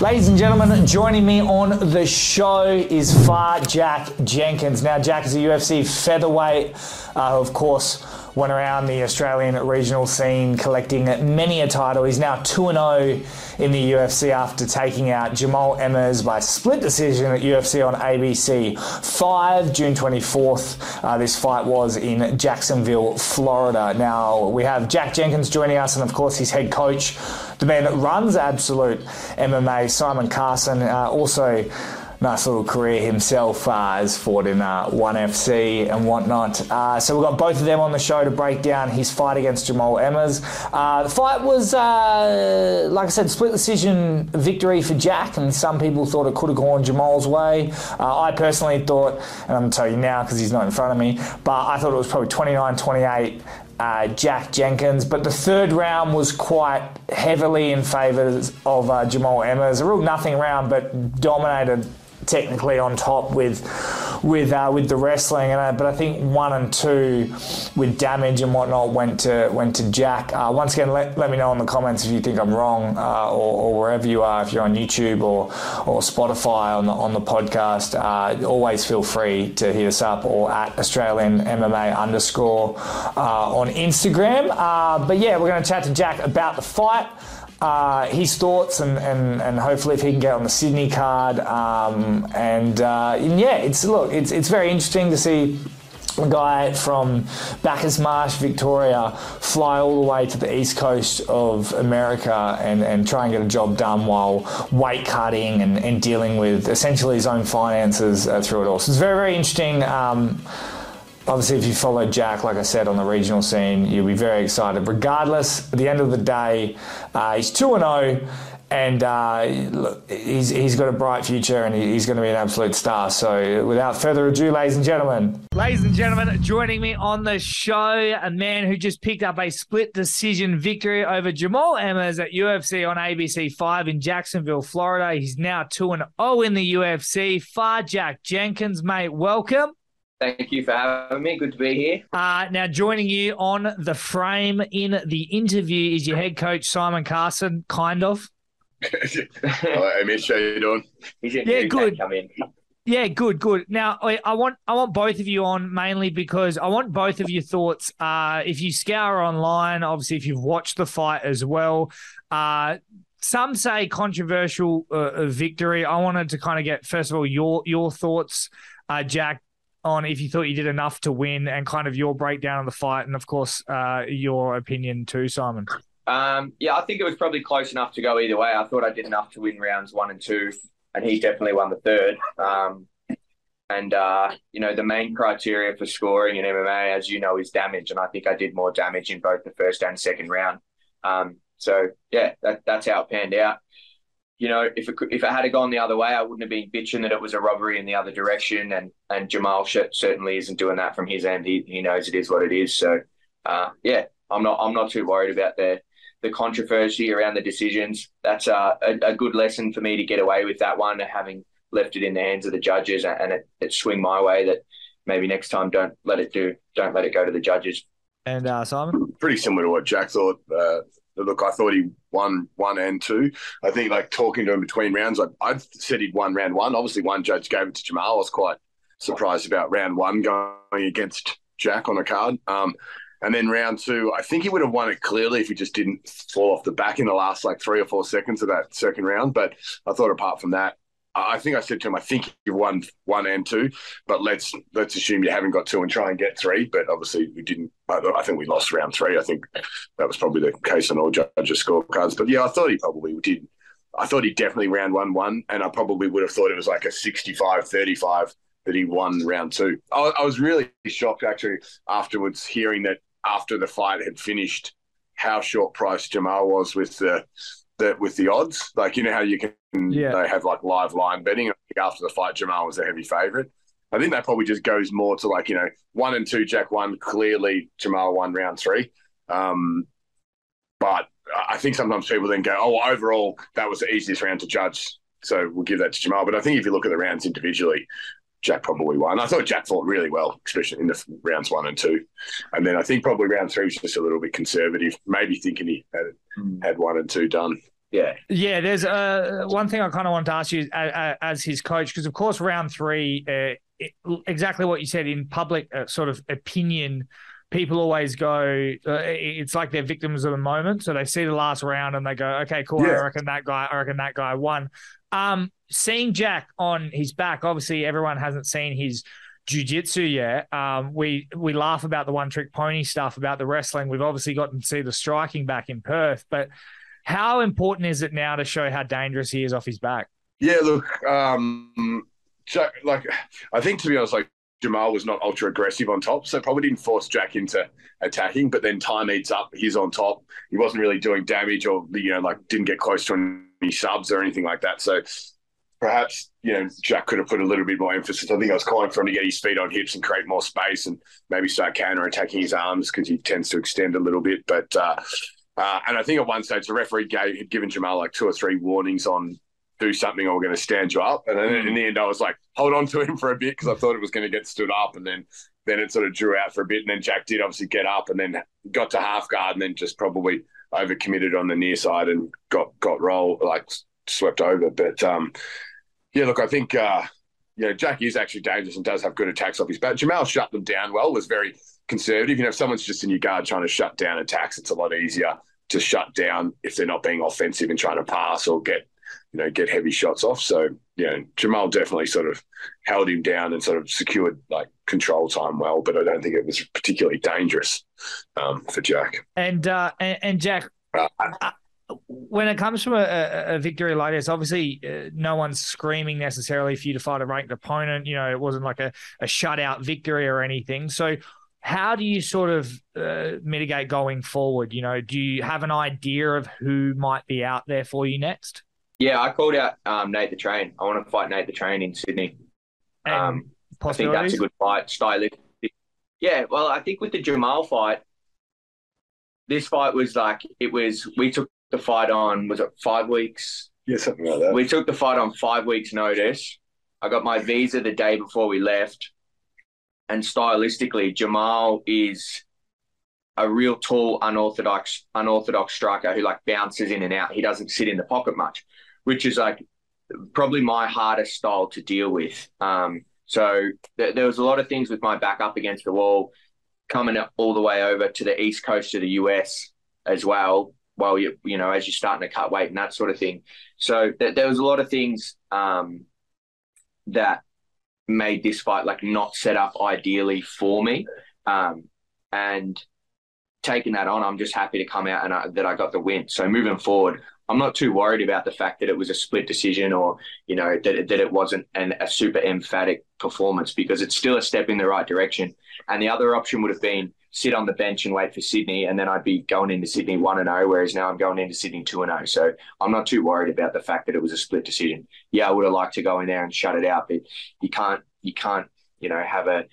Ladies and gentlemen, joining me on the show is Far Jack Jenkins. Now, Jack is a UFC featherweight, uh, of course, went around the Australian regional scene collecting many a title. He's now 2 0 in the UFC after taking out Jamall Emmers by split decision at UFC on ABC 5, June 24th. Uh, this fight was in Jacksonville, Florida. Now, we have Jack Jenkins joining us, and of course, his head coach, the man that runs Absolute MMA, Simon Carson, uh, also nice little career himself uh, has fought in uh, ONE FC and whatnot. Uh, so we've got both of them on the show to break down his fight against Jamall Emmers. Uh, the fight was, uh, like I said, split decision victory for Jack, and some people thought it could have gone Jamall's way. Uh, I personally thought, and I'm going to tell you now because he's not in front of me, but I thought it was probably 29 28. Uh, Jack Jenkins, but the third round was quite heavily in favour of uh, Jamall Emmers. A real nothing round, but dominated technically on top with with uh, with the wrestling, and uh, but I think one and two with damage and whatnot went to went to Jack. Uh, once again, let, let me know in the comments if you think I'm wrong, uh, or, or, wherever you are, if you're on YouTube or or Spotify on the on the podcast. Uh, always feel free to hit us up or at Australian MMA underscore uh, on Instagram. but yeah, we're going to chat to Jack about the fight uh, his thoughts and, and, and hopefully if he can get on the Sydney card. Um, and, uh, and, yeah, it's look, it's it's very interesting to see a guy from Bacchus Marsh, Victoria, fly all the way to the east coast of America and, and try and get a job done while weight cutting and, and dealing with essentially his own finances uh, through it all. So it's very, very interesting. Um, obviously, if you follow Jack, like I said, on the regional scene, you'll be very excited. Regardless, at the end of the day, uh, he's 2 0 and uh, he's, he's got a bright future and he's going to be an absolute star. So, without further ado, ladies and gentlemen. Ladies and gentlemen, joining me on the show, a man who just picked up a split decision victory over Jamall Emmers at UFC on ABC 5 in Jacksonville, Florida. He's now 2 0 in the UFC. Far Jack Jenkins, mate, welcome. Thank you for having me. Good to be here. Uh, now, joining you on the frame in the interview is your head coach, Simon Carson, kind of. Hello, Mitch. How you doing? yeah, good. Come in. Yeah, good, good. Now, I want I want both of you on mainly because I want both of your thoughts. Uh, if you scour online, obviously, if you've watched the fight as well, uh, some say controversial uh, victory. I wanted to kind of get first of all your your thoughts, uh, Jack, on if you thought you did enough to win and kind of your breakdown of the fight and of course uh, your opinion too, Simon. Um, yeah, I think it was probably close enough to go either way. I thought I did enough to win rounds one and two, and he definitely won the third. Um, and uh, you know the main criteria for scoring in MMA, as you know, is damage, and I think I did more damage in both the first and second round. Um, so yeah, that, that's how it panned out you know, if it, if it had gone the other way, I wouldn't have been bitching that it was a robbery in the other direction. And and Jamall certainly isn't doing that from his end. He, he knows it is what it is. So, uh, yeah, I'm not I'm not too worried about the the controversy around the decisions. That's uh, a, a good lesson for me to get away with that one, having left it in the hands of the judges and it, it swing my way. That maybe next time don't let it do don't let it go to the judges. And uh, Simon, pretty similar to what Jack thought. Uh, look, I thought he won one and two. I think like talking to him between rounds, I, I said he'd won round one. Obviously, one judge gave it to Jamall. I was quite surprised about round one going against Jack on a card. Um, and then round two, I think he would have won it clearly if he just didn't fall off the back in the last like three or four seconds of that second round. But I thought apart from that, I think I said to him, I think you've won one and two, but let's let's assume you haven't got two and try and get three. But obviously we didn't. I think we lost round three. I think that was probably the case on all judges' scorecards. But yeah, I thought he probably did. I thought he definitely round one one, and I probably would have thought it was like a 65-35 that he won round two. I, I was really shocked actually afterwards hearing that after the fight had finished, how short price Jamall was with the that with the odds. Like you know how you can yeah. they have like live line betting. After the fight, Jamall was a heavy favourite. I think that probably just goes more to like you know one and two, Jack won clearly. Jamall won round three. Um, but I think sometimes people then go, oh, overall that was the easiest round to judge, so we'll give that to Jamall. But I think if you look at the rounds individually, Jack probably won. I thought Jack fought really well, especially in the rounds one and two. And then I think probably round three was just a little bit conservative, maybe thinking he had, mm. had one and two done. yeah. Yeah, there's uh, one thing I kind of want to ask you as, as his coach, because of course, round three, uh, it, exactly what you said in public uh, sort of opinion. People always go, uh, it's like they're victims of the moment. So they see the last round and they go, okay, cool. Yeah. I reckon that guy, I reckon that guy won. Um, seeing Jack on his back, obviously everyone hasn't seen his jiu-jitsu yet. Um, we we laugh about the one trick pony stuff about the wrestling. We've obviously gotten to see the striking back in Perth, but how important is it now to show how dangerous he is off his back? Yeah, look, um, Jack, like I think to be honest, like Jamall was not ultra aggressive on top, so probably didn't force Jack into attacking. But then time eats up, he's on top. He wasn't really doing damage, or you know, like didn't get close to any subs or anything like that. So perhaps you know Jack could have put a little bit more emphasis. I think I was calling for him to get his feet on hips and create more space, and maybe start counter attacking his arms because he tends to extend a little bit. But uh, uh, and I think at one stage the referee gave, had given Jamall like two or three warnings on do something or we're going to stand you up. And then in the end, I was like, hold on to him for a bit because I thought it was going to get stood up. And then then it sort of drew out for a bit. And then Jack did obviously get up and then got to half guard and then just probably overcommitted on the near side and got got roll like swept over. But um, yeah, look, I think uh, you know Jack is actually dangerous and does have good attacks off his back. Jamall shut them down well. Was very conservative. You know, if someone's just in your guard trying to shut down attacks, it's a lot easier to shut down if they're not being offensive and trying to pass or get you know get heavy shots off. So you know Jamall definitely sort of held him down and sort of secured like control time well, but I don't think it was particularly dangerous um, for Jack. And uh, and, and Jack. Uh, uh, when it comes from a, a, victory like this, obviously uh, no one's screaming necessarily for you to fight a ranked opponent. You know, it wasn't like a, a shutout victory or anything. So, how do you sort of uh, mitigate going forward? You know, do you have an idea of who might be out there for you next? Yeah, I called out um, Nate the Train. I want to fight Nate the Train in Sydney. Um, I think that's a good fight, stylistic. Yeah, well, I think with the Jamall fight, this fight was like it was. We took the fight on. Was it five weeks? Yeah, something like that. We took the fight on five weeks' notice. I got my visa the day before we left, and stylistically, Jamall is a real tall, unorthodox, unorthodox striker who like bounces in and out. He doesn't sit in the pocket much which is like probably my hardest style to deal with. Um, so th- there was a lot of things with my back up against the wall, coming all the way over to the east coast of the US as well. While you you know as you're starting to cut weight and that sort of thing. So th- there was a lot of things um, that made this fight like not set up ideally for me. Um, and taking that on, I'm just happy to come out and I, that I got the win. So moving forward, I'm not too worried about the fact that it was a split decision or you know that that it wasn't an, a super emphatic performance because it's still a step in the right direction. And the other option would have been sit on the bench and wait for Sydney, and then I'd be going into Sydney one and zero. Oh, whereas now I'm going into Sydney two and zero. Oh. So I'm not too worried about the fact that it was a split decision. Yeah, I would have liked to go in there and shut it out, but you can't you can't you know have a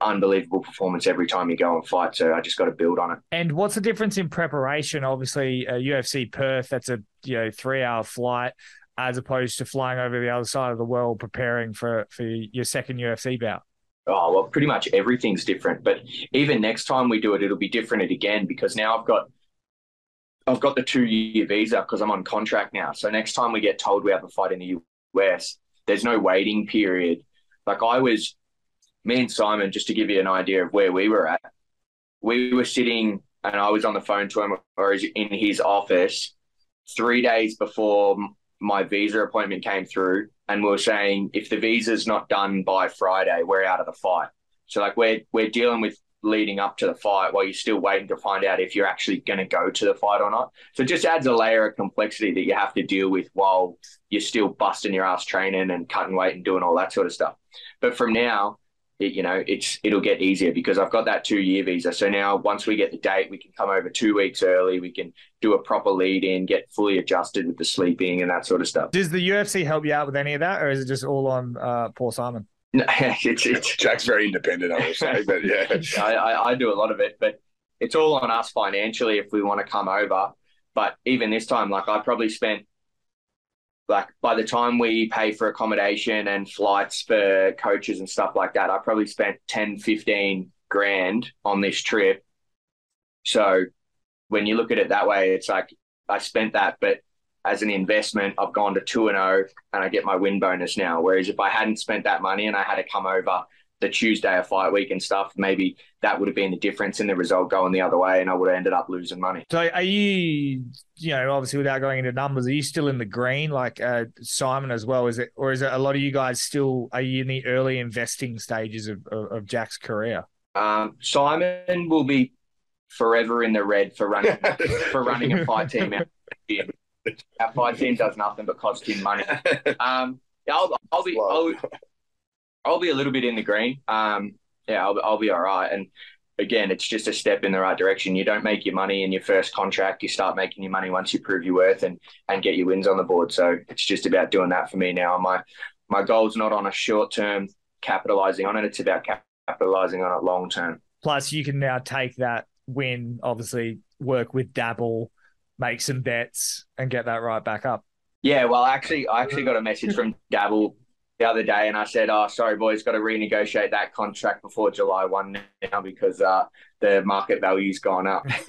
unbelievable performance every time you go and fight. So I just got to build on it. And what's the difference in preparation? Obviously, uh, UFC Perth, that's a you know three hour flight, as opposed to flying over the other side of the world preparing for for your second UFC bout. Oh well, pretty much everything's different. But even next time we do it, it'll be different again because now I've got. I've got the two year visa because I'm on contract now. So next time we get told we have a fight in the US, there's no waiting period. Like I was me and Simon, just to give you an idea of where we were at, we were sitting and I was on the phone to him or in his office three days before my visa appointment came through. And we were saying, if the visa's not done by Friday, we're out of the fight. So like we're we're dealing with leading up to the fight while you're still waiting to find out if you're actually going to go to the fight or not. So it just adds a layer of complexity that you have to deal with while you're still busting your ass training and cutting weight and doing all that sort of stuff. But from now, it, you know, it's it'll get easier because I've got that two year visa. So now once we get the date, we can come over two weeks early. We can do a proper lead in, get fully adjusted with the sleeping and that sort of stuff. Does the UFC help you out with any of that, or is it just all on uh, Paul Simon? No, it's, it's Jack's very independent, I will say, but yeah, I, I, I do a lot of it, but it's all on us financially if we want to come over. But even this time, like I probably spent like by the time we pay for accommodation and flights for coaches and stuff like that, I probably spent 10, 15 grand on this trip. So when you look at it that way, it's like I spent that, but as an investment, I've gone to two and zero, and I get my win bonus now. Whereas if I hadn't spent that money and I had to come over the Tuesday of fight week and stuff, maybe that would have been the difference in the result going the other way, and I would have ended up losing money. So, are you, you know, obviously without going into numbers, are you still in the green, like uh, Simon as well? Is it, or is it a lot of you guys still are you in the early investing stages of, of, of Jack's career? Um, Simon will be forever in the red for running for running a fight team out. Our fight team does nothing but cost him money. Um, I'll, I'll be I'll, I'll be a little bit in the green. Um, yeah, I'll, I'll be all right. And again, it's just a step in the right direction. You don't make your money in your first contract. You start making your money once you prove your worth and and get your wins on the board. So it's just about doing that for me now. My my goal's not on a short term capitalizing on it. It's about capitalizing on it long term. Plus, you can now take that win, obviously, work with Dabble, make some bets, and get that right back up. Yeah, well, actually, I actually got a message from Dabble the other day, and I said, "Oh, sorry, boys, got to renegotiate that contract before July one now because uh, the market value's gone up."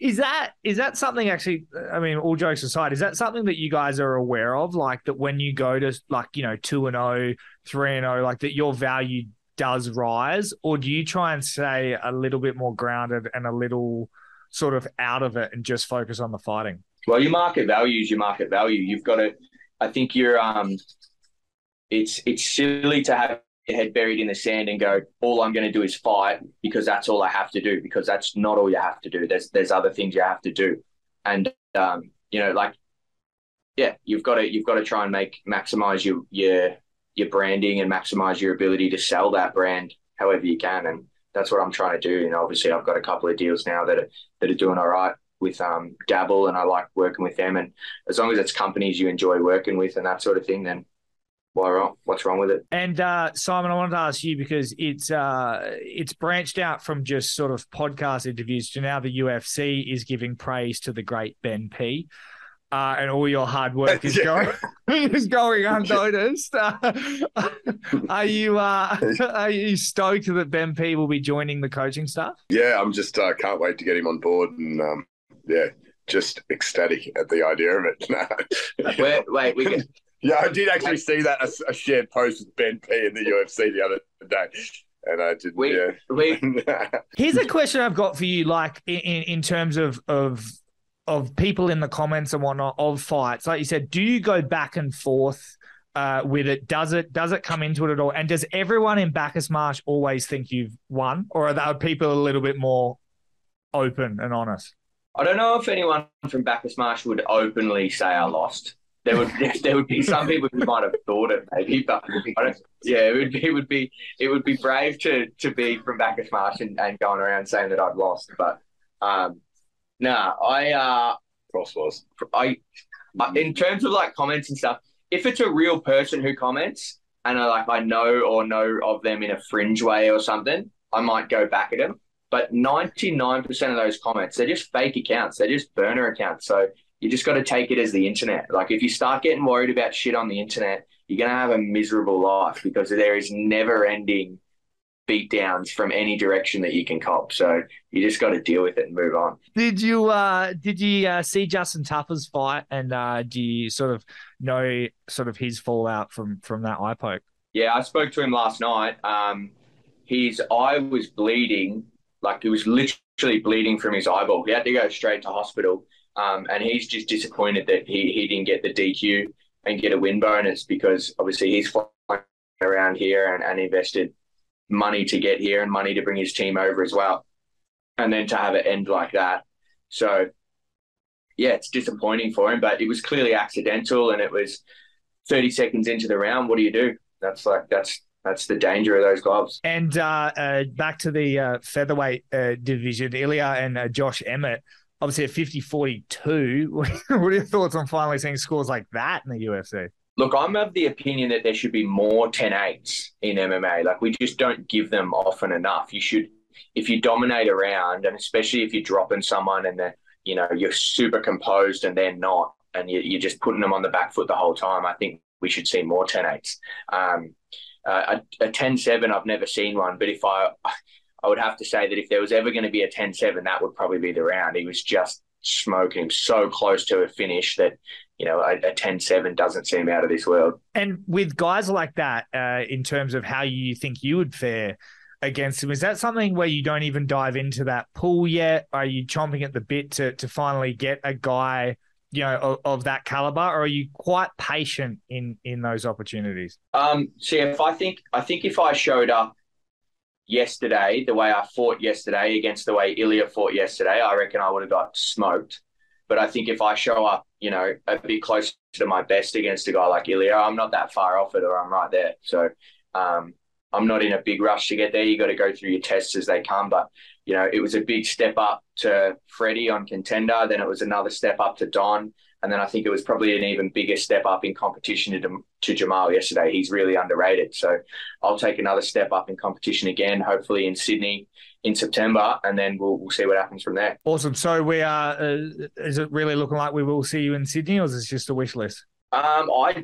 is that is that something actually? I mean, all jokes aside, is that something that you guys are aware of? Like that when you go to like you know two and 0, 3 and zero, like that your value does rise, or do you try and stay a little bit more grounded and a little sort of out of it and just focus on the fighting? Well, your market value is your market value. You've got to I think you're um, it's it's silly to have your head buried in the sand and go, all I'm going to do is fight because that's all I have to do because that's not all you have to do. There's there's other things you have to do, and um, you know, like yeah, you've got to you've got to try and make maximize your your your branding and maximize your ability to sell that brand however you can, and that's what I'm trying to do. And obviously, I've got a couple of deals now that are that are doing all right with um, Dabble, and I like working with them. And as long as it's companies you enjoy working with and that sort of thing, then why wrong? What's wrong with it? And uh, Simon, I wanted to ask you because it's uh, it's branched out from just sort of podcast interviews to now the UFC is giving praise to the great Ben P. Uh, and all your hard work is going is going unnoticed. Uh, are you uh, are you stoked that Ben P will be joining the coaching staff? Yeah, I'm just uh, can't wait to get him on board and um, yeah, just ecstatic at the idea of it. wait, wait, we can. Yeah, I did actually see that a, a, shared post with Ben P in the UFC the other day. And I did. We, yeah. we... Here's a question I've got for you, like in, in terms of of of people in the comments and whatnot of fights. Like you said, do you go back and forth uh, with it? Does it does it come into it at all? And does everyone in Bacchus Marsh always think you've won, or are there people a little bit more open and honest? I don't know if anyone from Bacchus Marsh would openly say I lost. There would there would be some people who might have thought it maybe, but yeah, it would be it would be it would be brave to to be from Bacchus Marsh and, and going around saying that I'd lost. But um, nah, I uh, cross was I in terms of like comments and stuff. If it's a real person who comments and I like I know or know of them in a fringe way or something, I might go back at them. But 99% of those comments, they're just fake accounts. They're just burner accounts. So you just got to take it as the internet. Like if you start getting worried about shit on the internet, you're going to have a miserable life because there is never ending beatdowns from any direction that you can cop. So you just got to deal with it and move on. Did you uh did you uh, see Justin Tafa's fight and uh do you sort of know sort of his fallout from from that eye poke? Yeah, I spoke to him last night. Um his eye was bleeding like he was literally bleeding from his eyeball. He had to go straight to hospital. Um, and he's just disappointed that he, he didn't get the DQ and get a win bonus because obviously he's flying around here and, and invested money to get here and money to bring his team over as well. And then to have it end like that. So, yeah, it's disappointing for him, but it was clearly accidental and it was 30 seconds into the round. What do you do? That's like, that's that's the danger of those gloves. And uh, uh, back to the uh, featherweight uh, division, Ilia and uh, Josh Emmett, obviously at 50 42. what are your thoughts on finally seeing scores like that in the UFC? Look, I'm of the opinion that there should be more 10 8s in MMA. Like, we just don't give them often enough. You should, if you dominate around, and especially if you're dropping someone and they're, you know, you're super composed and they're not, and you're just putting them on the back foot the whole time, I think we should see more 10 8s. Um, uh, a, a 10-7, I've never seen one, but if I, I would have to say that if there was ever going to be a 10-7, that would probably be the round. He was just smoking so close to a finish that you know a, a 10-7 doesn't seem out of this world. And with guys like that, uh, in terms of how you think you would fare against him, is that something where you don't even dive into that pool yet? Are you chomping at the bit to to finally get a guy? You know, of, of that caliber, or are you quite patient in in those opportunities? Um, see, if I think I think if I showed up yesterday, the way I fought yesterday against the way Ilia fought yesterday, I reckon I would have got smoked. But I think if I show up, you know, a bit closer to my best against a guy like Ilia, I'm not that far off it, or I'm right there. So um, I'm not in a big rush to get there. You got to go through your tests as they come. But you know, it was a big step up to Freddie on contender. Then it was another step up to Don. And then I think it was probably an even bigger step up in competition to, to Jamall yesterday. He's really underrated. So I'll take another step up in competition again, hopefully in Sydney in September, and then we'll, we'll see what happens from there. Awesome. So we are. Uh, is it really looking like we will see you in Sydney, or is this just a wish list? Um, I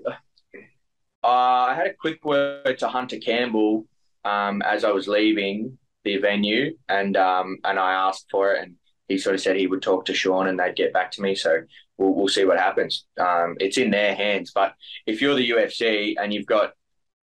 uh, I had a quick word to Hunter Campbell um, as I was leaving the venue, and um, and I asked for it, and he sort of said he would talk to Sean, and they'd get back to me. So we'll, we'll see what happens. Um, it's in their hands. But if you're the UFC and you've got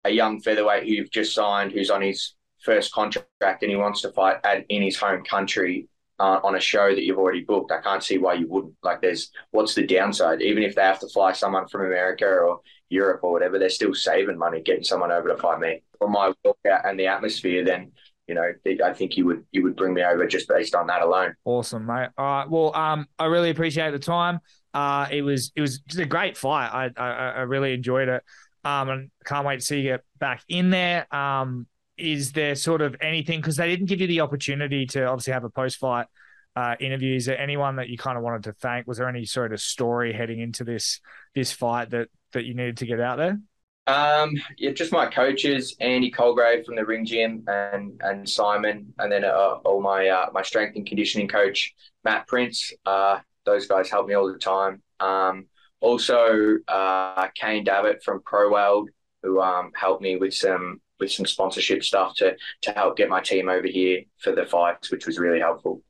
a young featherweight who you've just signed, who's on his first contract, and he wants to fight at, in his home country uh, on a show that you've already booked, I can't see why you wouldn't. Like, there's what's the downside? Even if they have to fly someone from America or Europe or whatever, they're still saving money getting someone over to fight me. For my workout and the atmosphere, then you know, I think you would you would bring me over just based on that alone. Awesome, mate. All right. Well, um, I really appreciate the time. Uh, it was it was just a great fight. I I, I really enjoyed it. Um, and can't wait to see you get back in there. Um, is there sort of anything because they didn't give you the opportunity to obviously have a post fight uh, interview? Is there anyone that you kind of wanted to thank? Was there any sort of story heading into this this fight that that you needed to get out there? Um, yeah, just my coaches, Andy Colgrave from the Ring Gym, and and Simon, and then uh, all my uh, my strength and conditioning coach, Matt Prince. Uh, those guys help me all the time. Um, also, uh, Kane Davitt from Pro World, who um, helped me with some with some sponsorship stuff to to help get my team over here for the fights, which was really helpful.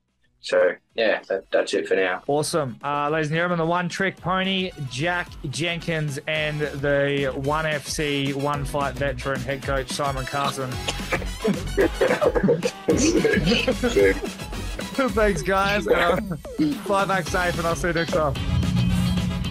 So yeah, that, that's it for now. Awesome, uh, ladies and gentlemen, the one trick pony, Jack Jenkins, and the one FC one fight veteran head coach Simon Carson. Thanks, guys. Uh, fly back safe, and I'll see you next time.